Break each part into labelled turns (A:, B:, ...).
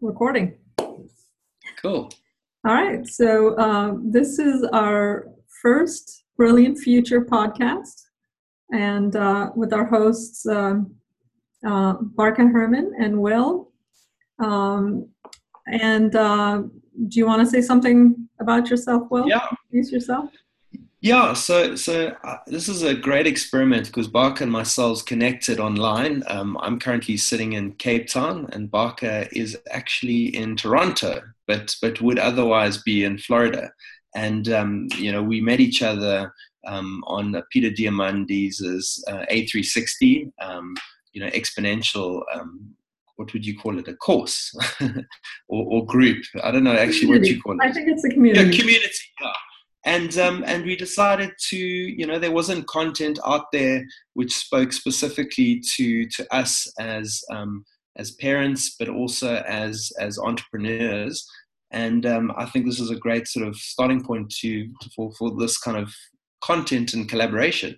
A: recording.
B: Cool.
A: All right. So uh, this is our first Brilliant Future podcast, and uh, with our hosts um, uh, Barca Herman and Will. Um, and uh, do you want to say something about yourself, Will?
B: Yeah.
A: Introduce yourself.
B: Yeah, so so uh, this is a great experiment because Barker and myself connected online. Um, I'm currently sitting in Cape Town, and Barker is actually in Toronto, but but would otherwise be in Florida. And um, you know, we met each other um, on Peter Diamandis' uh, A360, um, you know, exponential. Um, what would you call it? A course or, or, group? I don't know actually community. what you call it.
A: I think it's a community.
B: Yeah, community. Yeah and um, and we decided to you know there wasn't content out there which spoke specifically to to us as um, as parents but also as as entrepreneurs and um, I think this is a great sort of starting point to for for this kind of content and collaboration.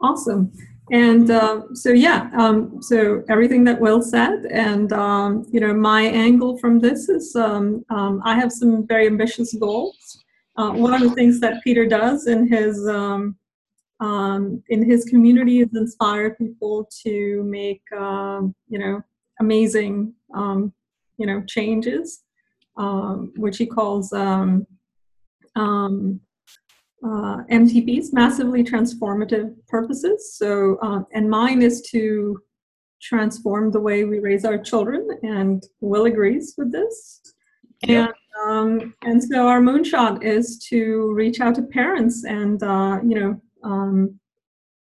A: Awesome. And uh, so, yeah, um, so everything that Will said, and um, you know, my angle from this is um, um I have some very ambitious goals. Uh, one of the things that Peter does in his um, um, in his community is inspire people to make you know amazing you know changes, which he calls um, uh, MTPs, massively transformative purposes. So, uh, and mine is to transform the way we raise our children, and Will agrees with this. Yep. And um, and so our moonshot is to reach out to parents and uh, you know um,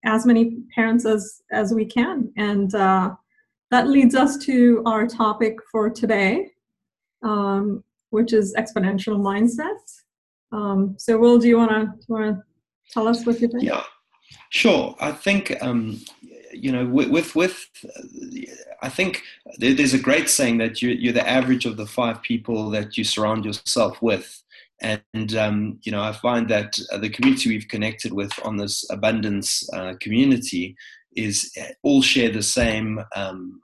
A: as many parents as as we can, and uh, that leads us to our topic for today, um, which is exponential mindset. Um, so, Will, do you want to want to tell us what you think?
B: Yeah, sure. I think um, you know with with, with I think there's a great saying that you, you're the average of the five people that you surround yourself with. And um, you know, I find that the community we've connected with on this abundance uh, community is all share the same um,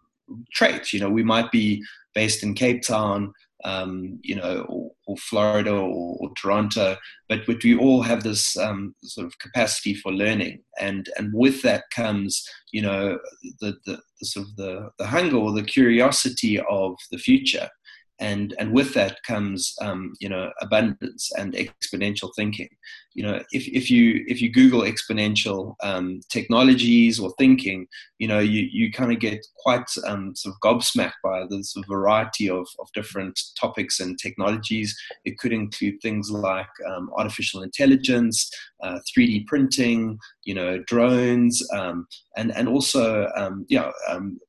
B: traits. You know, we might be based in Cape Town, um, you know, or, or Florida or, or, Toronto, but, we all have this um, sort of capacity for learning, and and with that comes, you know, the, the, the sort of the, the hunger or the curiosity of the future, and and with that comes um, you know abundance and exponential thinking you know if, if you if you google exponential um, technologies or thinking you know you, you kind of get quite um, sort of gobsmacked by this variety of, of different topics and technologies. It could include things like um, artificial intelligence uh, 3d printing you know drones um, and and also um, yeah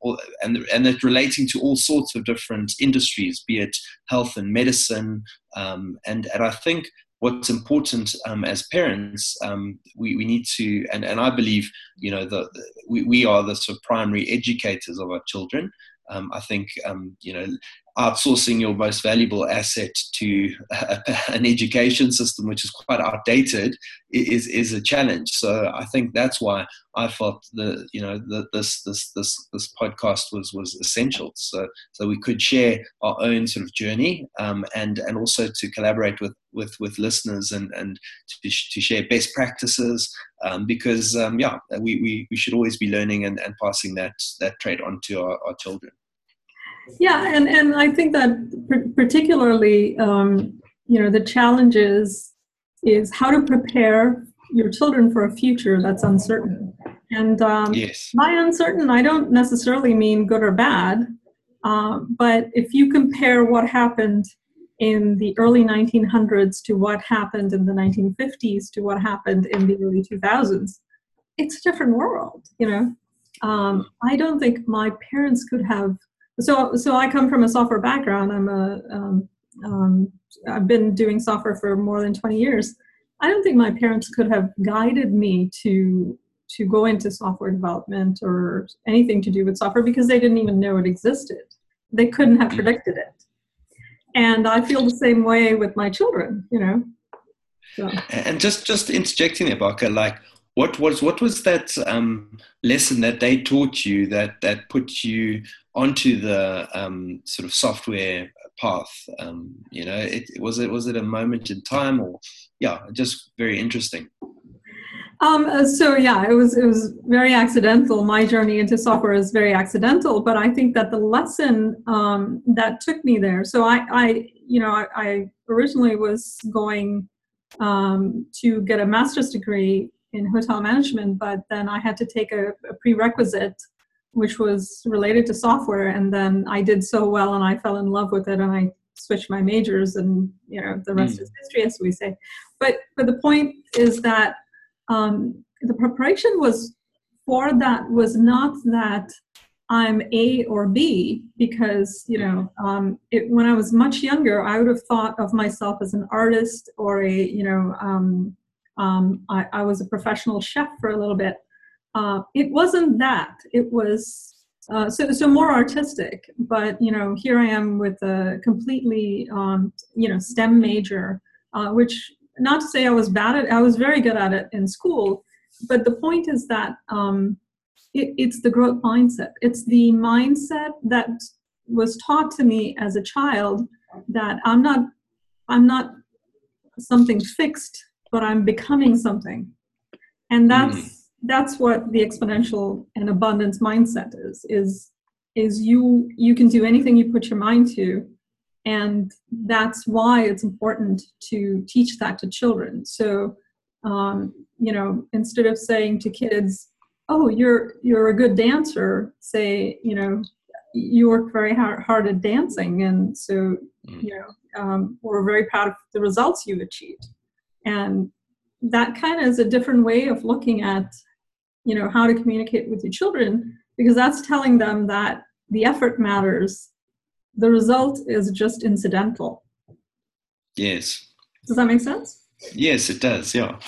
B: all, and and it relating to all sorts of different industries be it health and medicine and and I think what's important um, as parents, um, we, we need to, and, and I believe, you know, the we, we are the sort of primary educators of our children. Um, I think, um, you know, outsourcing your most valuable asset to an education system which is quite outdated is is a challenge. So I think that's why I felt the you know the, this this this this podcast was was essential. So so we could share our own sort of journey um, and and also to collaborate with with with listeners and and to, to share best practices um, because um, yeah we, we we should always be learning and, and passing that that trait on to our, our children.
A: Yeah, and, and I think that particularly, um, you know, the challenge is, is how to prepare your children for a future that's uncertain. And um,
B: yes.
A: by uncertain, I don't necessarily mean good or bad, uh, but if you compare what happened in the early 1900s to what happened in the 1950s to what happened in the early 2000s, it's a different world, you know. Um, I don't think my parents could have so so I come from a software background. I'm a um, um, I've been doing software for more than 20 years. I don't think my parents could have guided me to to go into software development or anything to do with software because they didn't even know it existed. They couldn't have predicted it. And I feel the same way with my children, you know.
B: So. And just just interjecting there, Barca, like what was what was that um, lesson that they taught you that that put you onto the um, sort of software path. Um, you know, it, was it was it a moment in time, or yeah, just very interesting.
A: Um, uh, so yeah, it was it was very accidental. My journey into software is very accidental, but I think that the lesson um, that took me there. So I, I you know, I, I originally was going um, to get a master's degree in hotel management, but then I had to take a, a prerequisite which was related to software and then i did so well and i fell in love with it and i switched my majors and you know the rest mm. is history as we say but but the point is that um, the preparation was for that was not that I'm A or B because you know um, it, when I was much younger I would have thought of myself as an artist or a you know um, um, I, I, was a professional chef for a little bit. Uh, it wasn't that. It was uh, so so more artistic. But you know here I am with a completely um, you know STEM major, uh, which not to say I was bad at I was very good at it in school, but the point is that um, it, it's the growth mindset. It's the mindset that was taught to me as a child that I'm not I'm not something fixed, but I'm becoming something, and that's mm. That's what the exponential and abundance mindset is. Is is you you can do anything you put your mind to and that's why it's important to teach that to children so um, you know instead of saying to kids oh you're you're a good dancer say you know you work very hard, hard at dancing and so mm. you know um, we're very proud of the results you've achieved and that kind of is a different way of looking at you know how to communicate with your children because that's telling them that the effort matters the result is just incidental.
B: Yes.
A: Does that make sense?
B: Yes, it does. Yeah.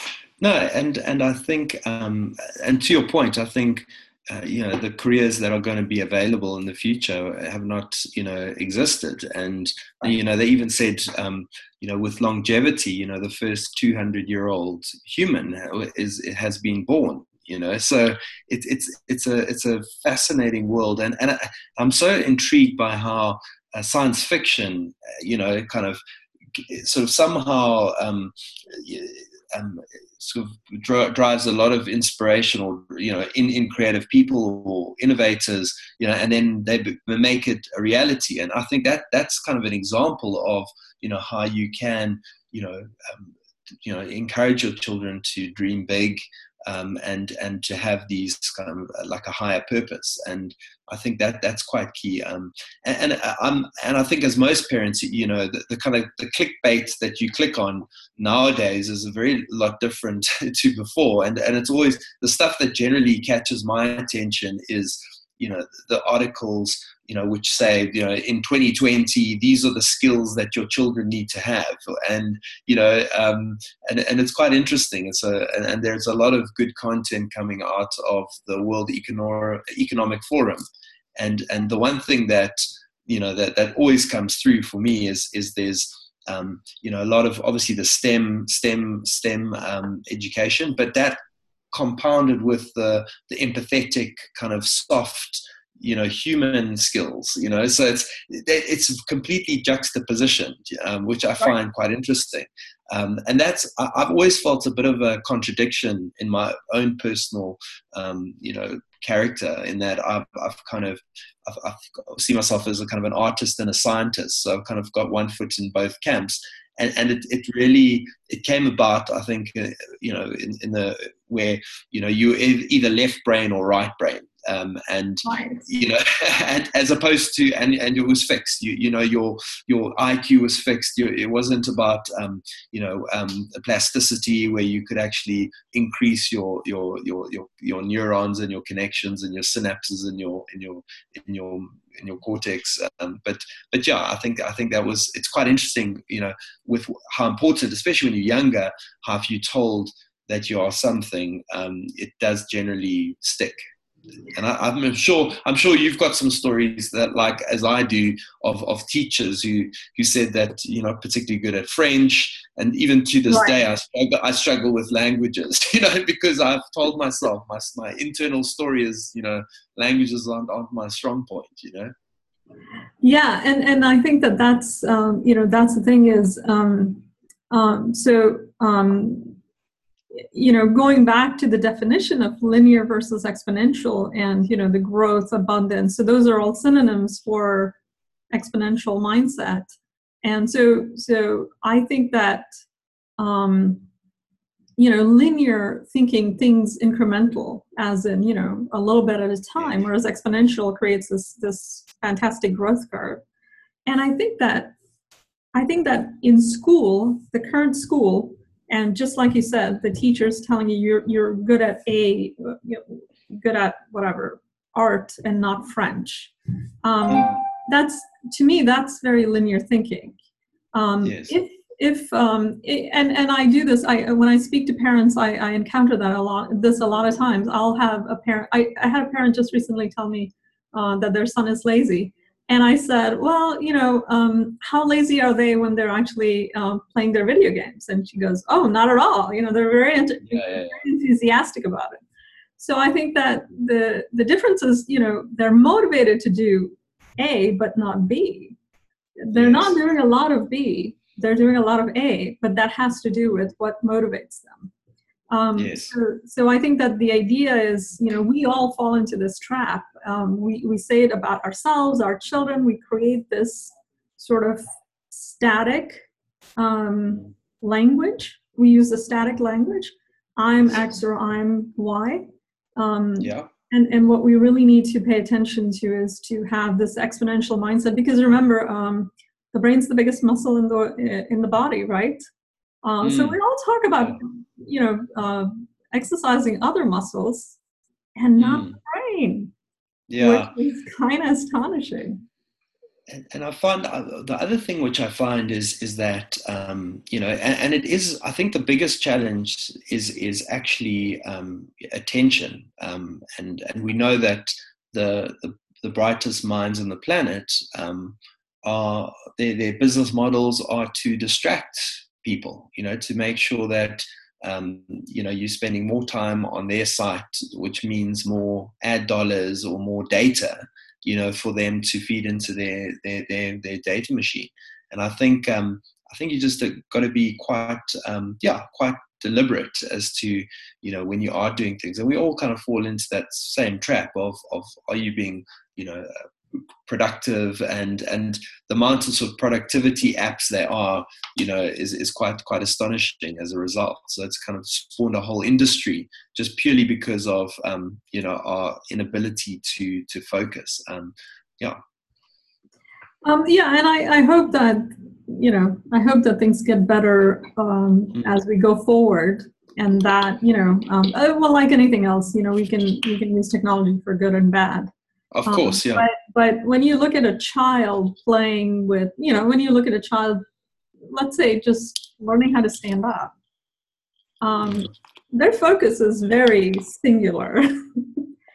B: No, and and I think, um, and to your point, I think. Uh, you know the careers that are going to be available in the future have not you know existed and you know they even said um, you know with longevity you know the first 200 year old human is has been born you know? So it, it's it's a it's a fascinating world. And and I, i'm so intrigued by how uh, science fiction you know kind of sort of somehow um, um, sort of dri- drives a lot of inspiration or you know in, in creative people or innovators you know and then they, b- make it a reality. And i think that that's kind of an example of you know how you can you know um, you know encourage your children to dream big um, and and to have these kind of uh, like a higher purpose. And I think that that's quite key um, and and, um, and I think as most parents you know the, the, kind of the clickbait that you click on nowadays is a very lot different to before. And and it's always the stuff that generally catches my attention is you know the articles you know which say you know in 2020 these are the skills that your children need to have. And you know um, and, and it's quite interesting. It's a and, and, there's a lot of good content coming out of the world economic forum. And and the one thing that you know that that always comes through for me is is there's um, you know a lot of obviously the STEM STEM STEM um, education, but that compounded with the, the empathetic kind of soft you know human skills you know? So it's it's completely juxtapositioned um, which i find quite interesting. Um, and that's i've always felt a bit of a contradiction in my own personal um, you know character in that i've, I've kind of I've, I've see myself as a kind of an artist and a scientist. So i've kind of got one foot in both camps and, and it, it really it came about i think uh, you know in, in the where you know you either left brain or right brain. Um, and you know and as opposed to and, and it was fixed. You, you know your your IQ was fixed. You, it wasn't about um, you know um, plasticity where you could actually increase your, your your your your neurons and your connections and your synapses and your in your in your in your cortex. Um, but but yeah, I think I think that was it's quite interesting, you know, with how important, especially when you're younger, how if you're told that you are something, um, it does generally stick. And I, am sure I'm sure you've got some stories that, like as I do, of, of teachers who who said that you know particularly good at French and even to this right. day, I struggle, I struggle with languages, you know, because I've told myself my, my internal story is, you know, languages aren't, aren't my strong point, you know?
A: Yeah. And, and I think that that's, um, you know, that's the thing is, um, um, so, um, you know, going back to the definition of linear versus exponential and, you know, the growth, abundance. So those are all synonyms for exponential mindset and so so i think that um you know linear thinking things incremental as in you know a little bit at a time whereas exponential creates this this fantastic growth curve and i think that i think that in school the current school and just like you said the teachers telling you you're you're good at a good at whatever art and not french. Um, that's to me that's very linear thinking. Um, yes. if if um, it, and and I do this I when I speak to parents I, I encounter that a lot this a lot of times. I'll have a parent I, I had a parent just recently tell me uh, that their son is lazy and I said well you know um, how lazy are they when they're actually uh, playing their video games and she goes oh not at all you know they're very, yeah, yeah, yeah. very enthusiastic about it so I think that the the difference is you know they're motivated to do a, but not B. They're yes. not doing a lot of B, they're doing a lot of A, but that has to do with what motivates them. Um, yes. so, so, I think that the idea is, you know, we all fall into this trap. Um, we, we say it about ourselves, our children, we create this sort of static um, language. We use a static language. I'm X or I'm Y. Um,
B: yeah.
A: And, and what we really need to pay attention to is to have this exponential mindset because remember um, the brain's the biggest muscle in the in the body right uh, mm. so we all talk about you know uh, exercising other muscles and not mm. the brain
B: yeah.
A: which is kind of astonishing.
B: And, and I find uh, the other thing which I find is is that um, you know, and, and, it is I think the biggest challenge is is actually um, attention, um, and and we know that the, the, the brightest minds on the planet um, are their their business models are to distract people, you know, to make sure that um, you know you're spending more time on their site, which means more ad dollars or more data you know, for them to feed into their their their, their data machine. And I think um, I think you just got to be quite um, yeah quite deliberate as to you know when you are doing things, and we all kind of fall into that same trap of of are you being you know productive and and the amount of sort of productivity apps there are you know is, is quite quite astonishing as a result. So it's kind of spawned a whole industry just purely because of um, you know our inability to to focus. Um, yeah.
A: Um, yeah and I, I hope that you know i hope that things get better um, mm-hmm. as we go forward and that you know um, uh, well like anything else you know we can we can use technology for good and bad
B: of um, course, yeah.
A: But, but when you look at a child playing with, you know, when you look at a child, let's say just learning how to stand up, um, their focus is very singular.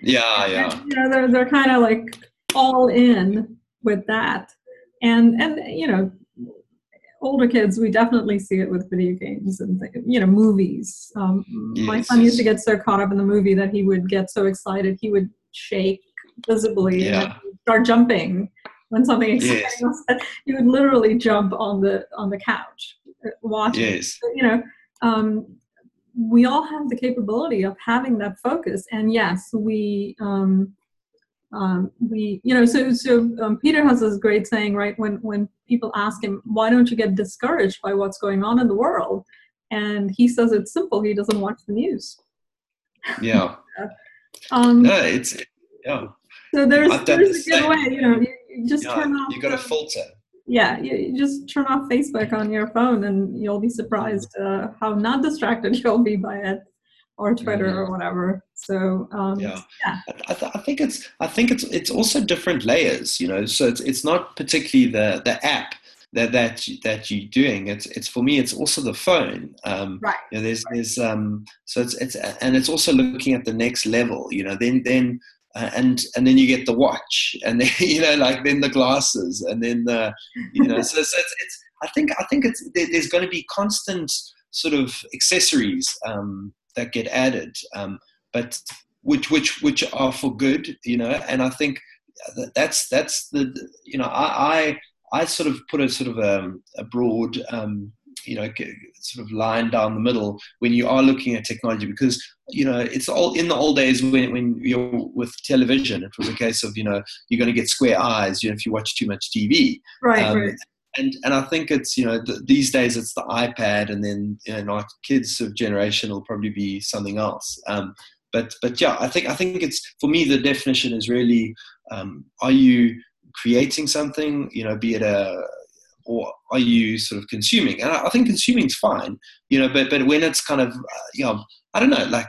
B: Yeah, yeah.
A: you know, they're they're kind of like all in with that, and and you know, older kids, we definitely see it with video games and you know movies. Um, yes. My son used to get so caught up in the movie that he would get so excited he would shake visibly yeah. and start jumping when something exciting yes. you would literally jump on the on the couch uh, watching.
B: Yes.
A: you know um, we all have the capability of having that focus. And yes we um, um, we you know so so um, peter has this great saying right? When when people ask him why don't you get discouraged by what's going on in the world? And he says it's simple. He doesn't watch the news.
B: Yeah. Um, no it's yeah
A: so there's, there's a good way, you know, you, you just
B: yeah,
A: turn off.
B: You got a filter.
A: Yeah, you, you, just turn off Facebook on your phone, and you'll be surprised uh, how not distracted you'll be by it, or Twitter mm-hmm. or whatever. So um,
B: yeah, yeah. I, th- I, think it's I think it's it's also different layers, you know. So it's it's not particularly the the app that that that you're doing. It's it's for me. It's also the phone. Um,
A: right.
B: You know, there's there's um. So it's it's and it's also looking at the next level. You know, then then and and then you get the watch and then you know like then the glasses and then the you know so, so it's, it's I think I think it's there, there's going to be constant sort of accessories um, that get added, um, but which which which are for good, you know. And I think that's that's the you know I I, I sort of put a sort of a, um, a broad um, you know sort of line down the middle when you are looking at technology because you know it's all in the old days when, when you're with television it was a case of you know you're going to get square eyes you know if you watch too much tv
A: right, um, right.
B: and and i think it's you know th- these days it's the ipad and then you know our kids of generation will probably be something else um, but but yeah i think i think it's for me the definition is really um, are you creating something you know be it a or are you sort of consuming? And I, think consuming is fine, you know, but but when it's kind of, uh, you know, I don't know, like,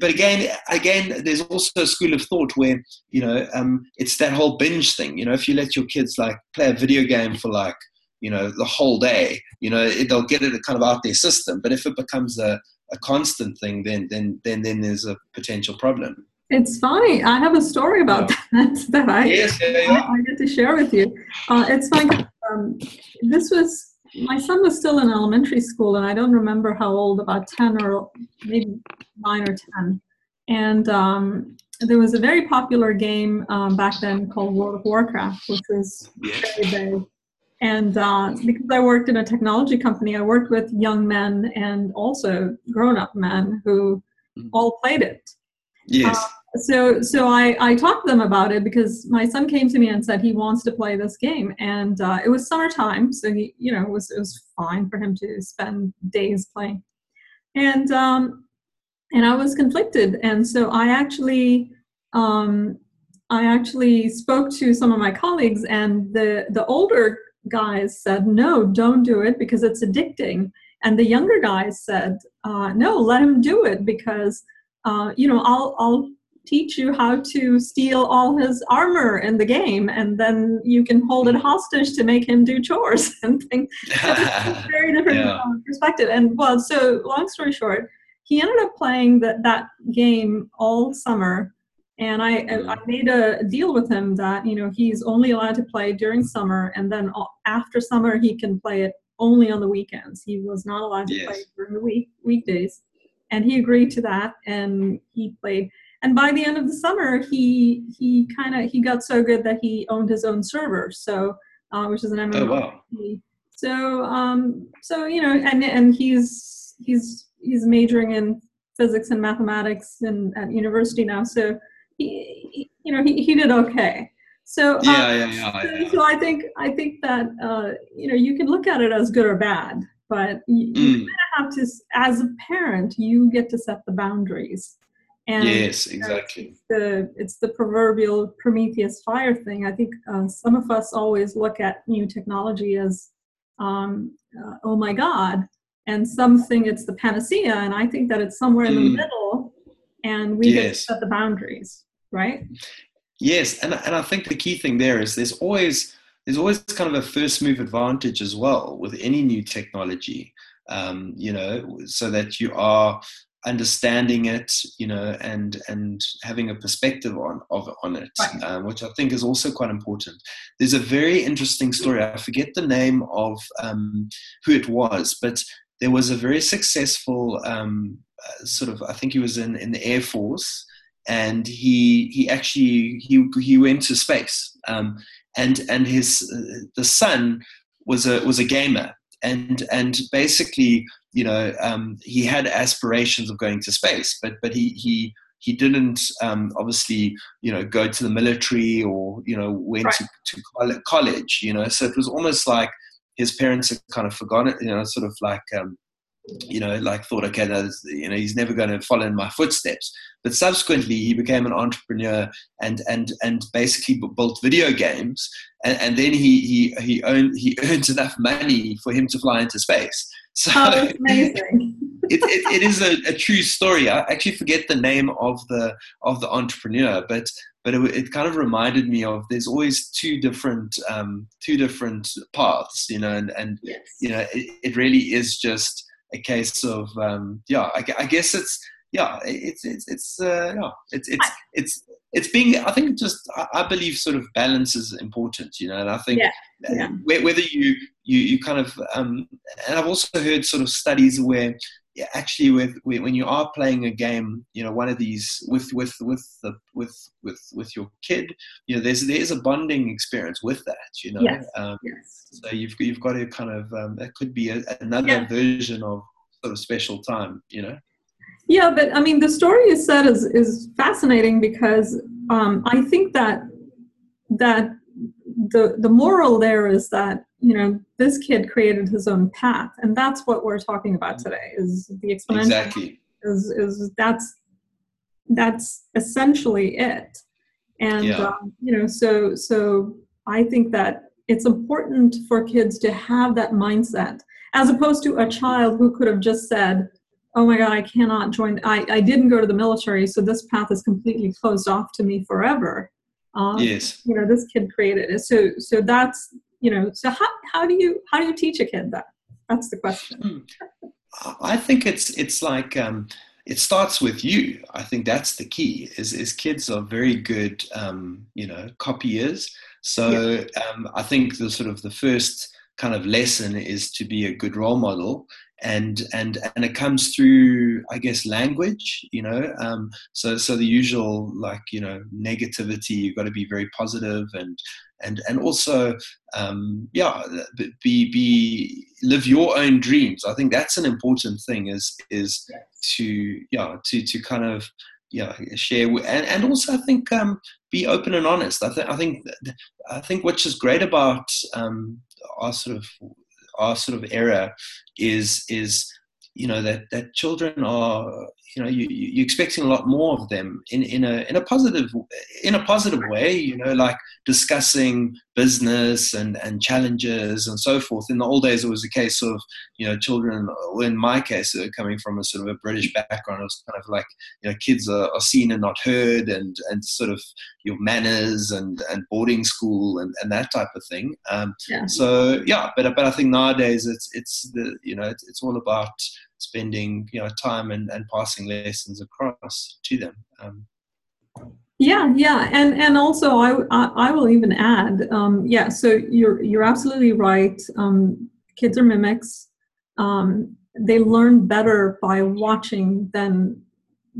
B: but again, again, there's also a school of thought where you know um, it's that whole binge thing. You know, if you let your kids like play a video game for like you know the whole day, you know, it, they'll get it kind of out their system. But if it becomes a a constant thing, then then then then there's a potential problem.
A: It's funny. I have a story about that that I,
B: yes, yeah, yeah.
A: I, I get to share with you. Uh, it's funny um, this was my son was still in elementary school, and I don't remember how old, about ten or maybe nine or ten. And um, there was a very popular game um, back then called World of Warcraft, which was very big. And uh, because I worked in a technology company, I worked with young men and also grown-up men who mm. all played it.
B: Yes. Uh,
A: so so I, I talked to them about it because my son came to me and said he wants to play this game. And uh, it was summertime so he you know it was it was fine for him to spend days playing. And um, and I was conflicted. And so I actually um, I actually spoke to some of my colleagues and the the older guys said no don't do it because it's addicting. And the younger guys said uh, no let him do it because uh, you know I'll I'll teach you how to steal all his armor in the game and then you can hold it hostage to make him do chores and things. Very different yeah. Um, perspective. And well so long story short he ended up playing that that game all summer and I, I mm. made a deal with him that you know he's only allowed to play during summer and then after summer he can play it only on the weekends. He was not allowed to yes. play during the week weekdays. And he agreed to that and he played and by the end of the summer he he kind of he got so good that he owned his own server so uh, which is an MMO.
B: Oh, wow.
A: So um so you know and and he's he's he's majoring in physics and mathematics in at university now so he, he you know he, he did okay. So
B: yeah, uh, yeah, yeah,
A: yeah, So I think I think that uh, you know you can look at it as good or bad, but you, mm. you kind of have to, as a parent, you get to set the boundaries.
B: And yes, exactly.
A: It's the, it's the proverbial Prometheus fire thing. I think uh, some of us always look at new technology as, um, uh, oh my God, and some think it's the panacea. And I think that it's somewhere in the mm. middle, and we yes. set the boundaries, right?
B: Yes, and and I think the key thing there is there's always there's always kind of a first move advantage as well with any new technology. Um, you know, so that you are understanding it, you know, and and having a perspective on of on it, right. um, which I think is also quite important. There's a very interesting story. I forget the name of um, who it was, but there was a very successful um, uh, sort of. I think he was in in the Air Force, and he he actually he he went to space, um, and and his uh, the son was a was a gamer and and basically you know um, he had aspirations of going to space but but he he he didn't um, obviously you know go to the military or you know went right. to, to college you know so it was almost like his parents had kind of forgotten you know sort of like um, you know, like thought, okay, no, you know, he's never going to follow in my footsteps. But subsequently, he became an entrepreneur and and and basically built video games. And, and then he he he owned he earned enough money for him to fly into space.
A: So oh, amazing.
B: it, it, it is a, a, true story. I actually forget the name of the of the entrepreneur, but but it, it kind of reminded me of there's always two different um, two different paths, you know, and and
A: yes.
B: you know it, it really is just a case of um, yeah I, I, guess it's yeah, it's it's it's uh, yeah, it's it's it's it's being. I think just I believe sort of balance is important, you know, and I think
A: yeah. Yeah.
B: whether you you you kind of um, and I've also heard sort of studies where actually with when you are playing a game you know one of these with with with the with with with your kid you know there's there's a bonding experience with that you know
A: yes.
B: Um,
A: yes.
B: so you've you've got to kind of um, that could be a, another
A: Yeah.
B: version of sort of special time you know
A: Yeah, but I mean, the story you said is is fascinating because um, I think that that the the moral there is that you know this kid created his own path, and that's what we're talking about today. Is the exponential
B: exactly.
A: is is that's that's essentially it, and
B: Yeah.
A: um, you know so so I think that it's important for kids to have that mindset as opposed to a child who could have just said oh my god i cannot join i, I didn't go to the military so this path is completely closed off to me forever. Um,
B: yes.
A: you know this kid created it. So so that's you know so how, how do you how do you teach a kid that that's the question
B: I think it's it's like um, it starts with you. I think that's the key. Is is kids are very good, um, you know, copyers. So um, I think the sort of the first kind of lesson is to be a good role model, and and and it comes through, I guess, language. You know, um, so so the usual like you know negativity. You've got to be very positive and and and also um, yeah be be live your own dreams. I think that's an important thing is is to yeah to to kind of yeah share and, and also i think um, be open and honest. I think i think i think is great about um, our sort of our sort of era is is you know that that children are you know you, you're expecting a lot more of them in in a in a positive in a positive way you know like discussing business and and challenges and so forth. In the old days it was a case of you know children in my case uh, coming from a sort of a british background it was kind of like you know kids are, are seen and not heard and and sort of your manners and and boarding school and and that type of thing. Um,
A: yeah.
B: so yeah but but i think nowadays it's it's the you know it's, it's all about spending you know time and, and passing lessons across to them um,
A: Yeah, yeah, and and also I I, I will even add, um, yeah. So you're you're absolutely right. Um, kids are mimics. Um, they learn better by watching than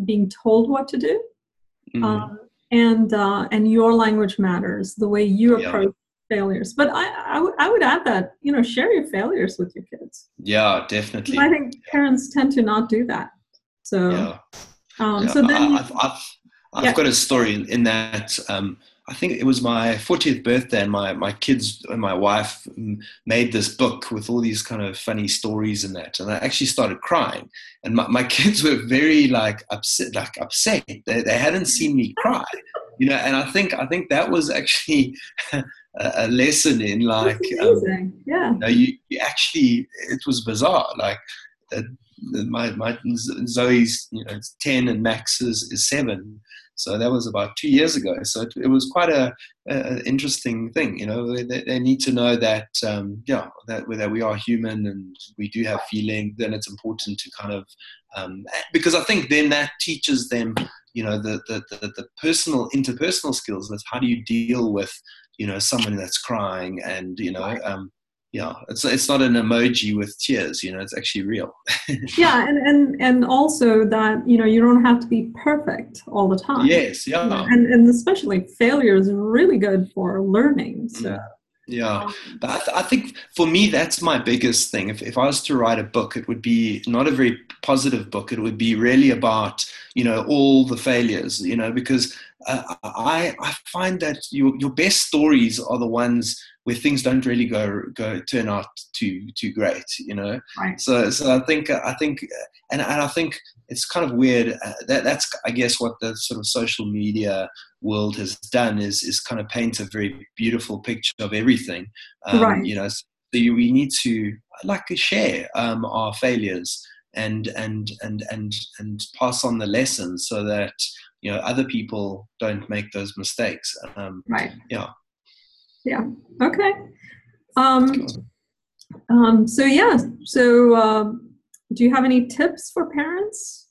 A: being told what to do.
B: mm,
A: Um, and uh, and your language matters. The way you approach failures. But I I would- I would add that you know share your failures with your kids.
B: Yeah, definitely
A: I think parents tend to not do that. So
B: yeah
A: um,
B: Yeah,
A: so then
B: I've, I've, I've
A: Yeah.
B: got a story in, in that um, I think it was my 40th birthday, and my, my kids and my wife made this book with all these kind of funny stories in that. And I actually started crying, and my, my kids were very like upset, like upset. They, they hadn't seen me cry, you know. And I think I think that was actually a, lesson in like um,
A: yeah.
B: you know, you, you actually it was bizarre like uh, my, my zoe's you know 10 and max is, is 7 so that was about two years ago. So it, it was quite a, a interesting thing you know they, they need to know that um, yeah that, that we are human and we do have feeling then it's important to kind of um, because i think then that teaches them you know the, the, the, the personal interpersonal skills that's how do you deal with you know someone that's crying and you know um, yeah it's it's not an emoji with tears you know it's actually real.
A: Yeah and, and and also that you know you don't have to be perfect all the time.
B: Yes yeah.
A: And and especially failure is really good for learning so
B: yeah
A: um,
B: but I, th- I think for me that's my biggest thing. If, if i was to write a book it would be not a very positive book. It would be really about you know all the failures you know because uh, i i find that your your best stories are the ones where things don't really go go turn out too too great you know?
A: Right.
B: So so i think i think and, and i think it's kind of weird uh, that that's i guess what the sort of social media world has done is is kind of paint a very beautiful picture of everything. Um,
A: Right.
B: you know so you, we need to like share um, our failures and and and and and pass on the lessons so that you know other people don't make those mistakes. Um,
A: right.
B: yeah.
A: Yeah. Okay. Um um so yeah. So um do you have any tips for parents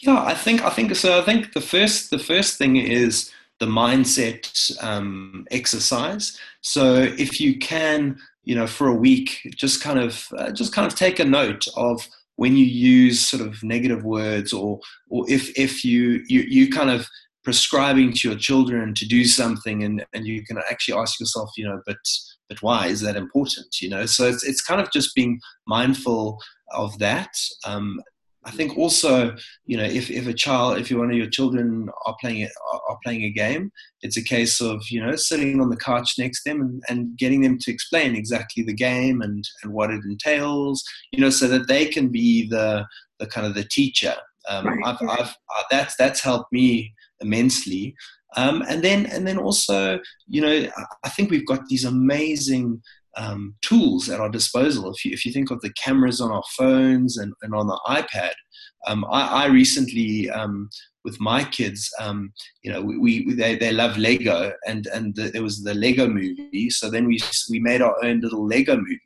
B: Yeah, I think I think so. I think the first the first thing is the mindset um, exercise. So if you can, you know, for a week, just kind of uh, just kind of take a note of when you use sort of negative words, or or if if you you you kind of prescribing to your children to do something, and and you can actually ask yourself, you know, but but why is that important? You know, so it's it's kind of just being mindful of that. Um, I think also, you know, if, if a child, if one of your children are playing are playing a game, it's a case of you know sitting on the couch next to them and, and getting them to explain exactly the game and, and what it entails, you know, so that they can be the the kind of the teacher. Um, right. I've, I've, uh, that's that's helped me immensely. Um, and then and then also, you know, I think we've got these amazing um, tools at our disposal. If you, if you think of the cameras on our phones and, and on the iPad, um, I, I, recently, um, with my kids, um, you know, we, we, they, they love Lego, and and the, there was the Lego movie. So then we we made our own little Lego movie,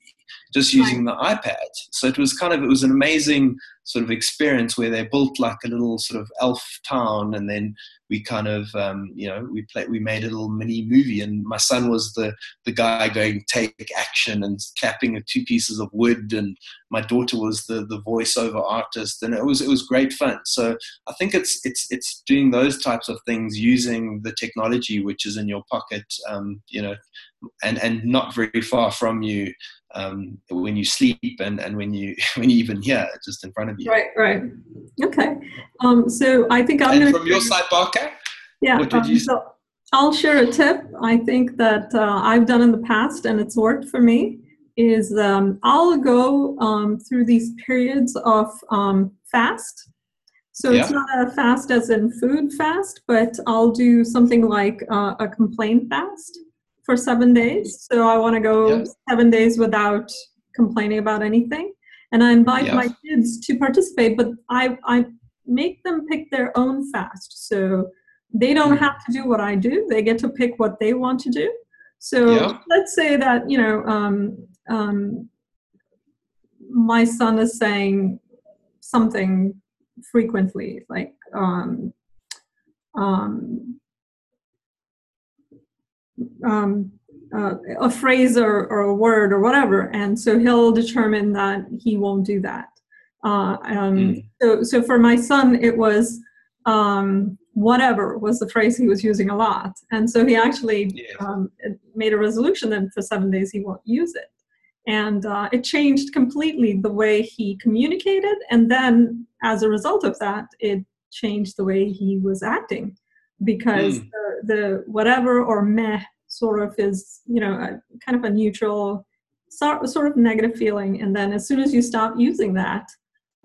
B: just using the iPad. So it was kind of it was an amazing sort of experience where they built like a little sort of elf town, and then we kind of um, you know we played we made a little mini movie and my son was the the guy going take action and clapping at two pieces of wood and my daughter was the the voiceover artist and it was it was great fun so i think it's it's it's doing those types of things using the technology which is in your pocket um, you know and and not very far from you um, when you sleep and, and when you when you even hear just in front of you.
A: Right, right. Okay. Um, so I think I'm
B: going to. From your side, Barker?
A: Yeah. What did um, you so I'll share a tip I think that uh, I've done in the past and it's worked for me. Is um, I'll go um, through these periods of um, fast. So yeah. it's not a fast as in food fast, but I'll do something like uh, a complaint fast for seven days. So I want to go yes. seven days without complaining about anything. And I invite yes. my kids to participate, but I, I make them pick their own fast. So they don't mm-hmm. have to do what I do, they get to pick what they want to do. So yeah. let's say that, you know, um, um, my son is saying something frequently, like, um, um, um, uh, a phrase or, or, a word or whatever, and so he'll determine that he won't do that. Uh, um, mm. So, so for my son, it was um, whatever was the phrase he was using a lot, and so he actually yeah. um, made a resolution that for seven days he won't use it, and uh, it changed completely the way he communicated, and then as a result of that, it changed the way he was acting because mm. the, the whatever or meh sort of is you know a, kind of a neutral sort, sort of negative feeling. And then as soon as you stop using that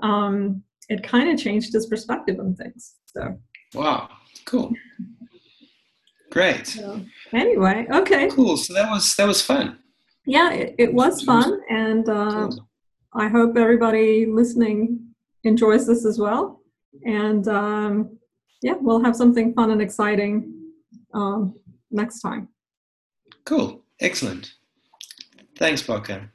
A: um, it kind of changed his perspective on things. So.
B: Wow. Cool. Great. So,
A: anyway okay.
B: Cool. So that was that was fun.
A: Yeah it, it was fun and uh, i hope everybody listening enjoys this as well. And um, yeah we'll have something fun and exciting um, next time
B: Cool. Excellent. Thanks, Parker.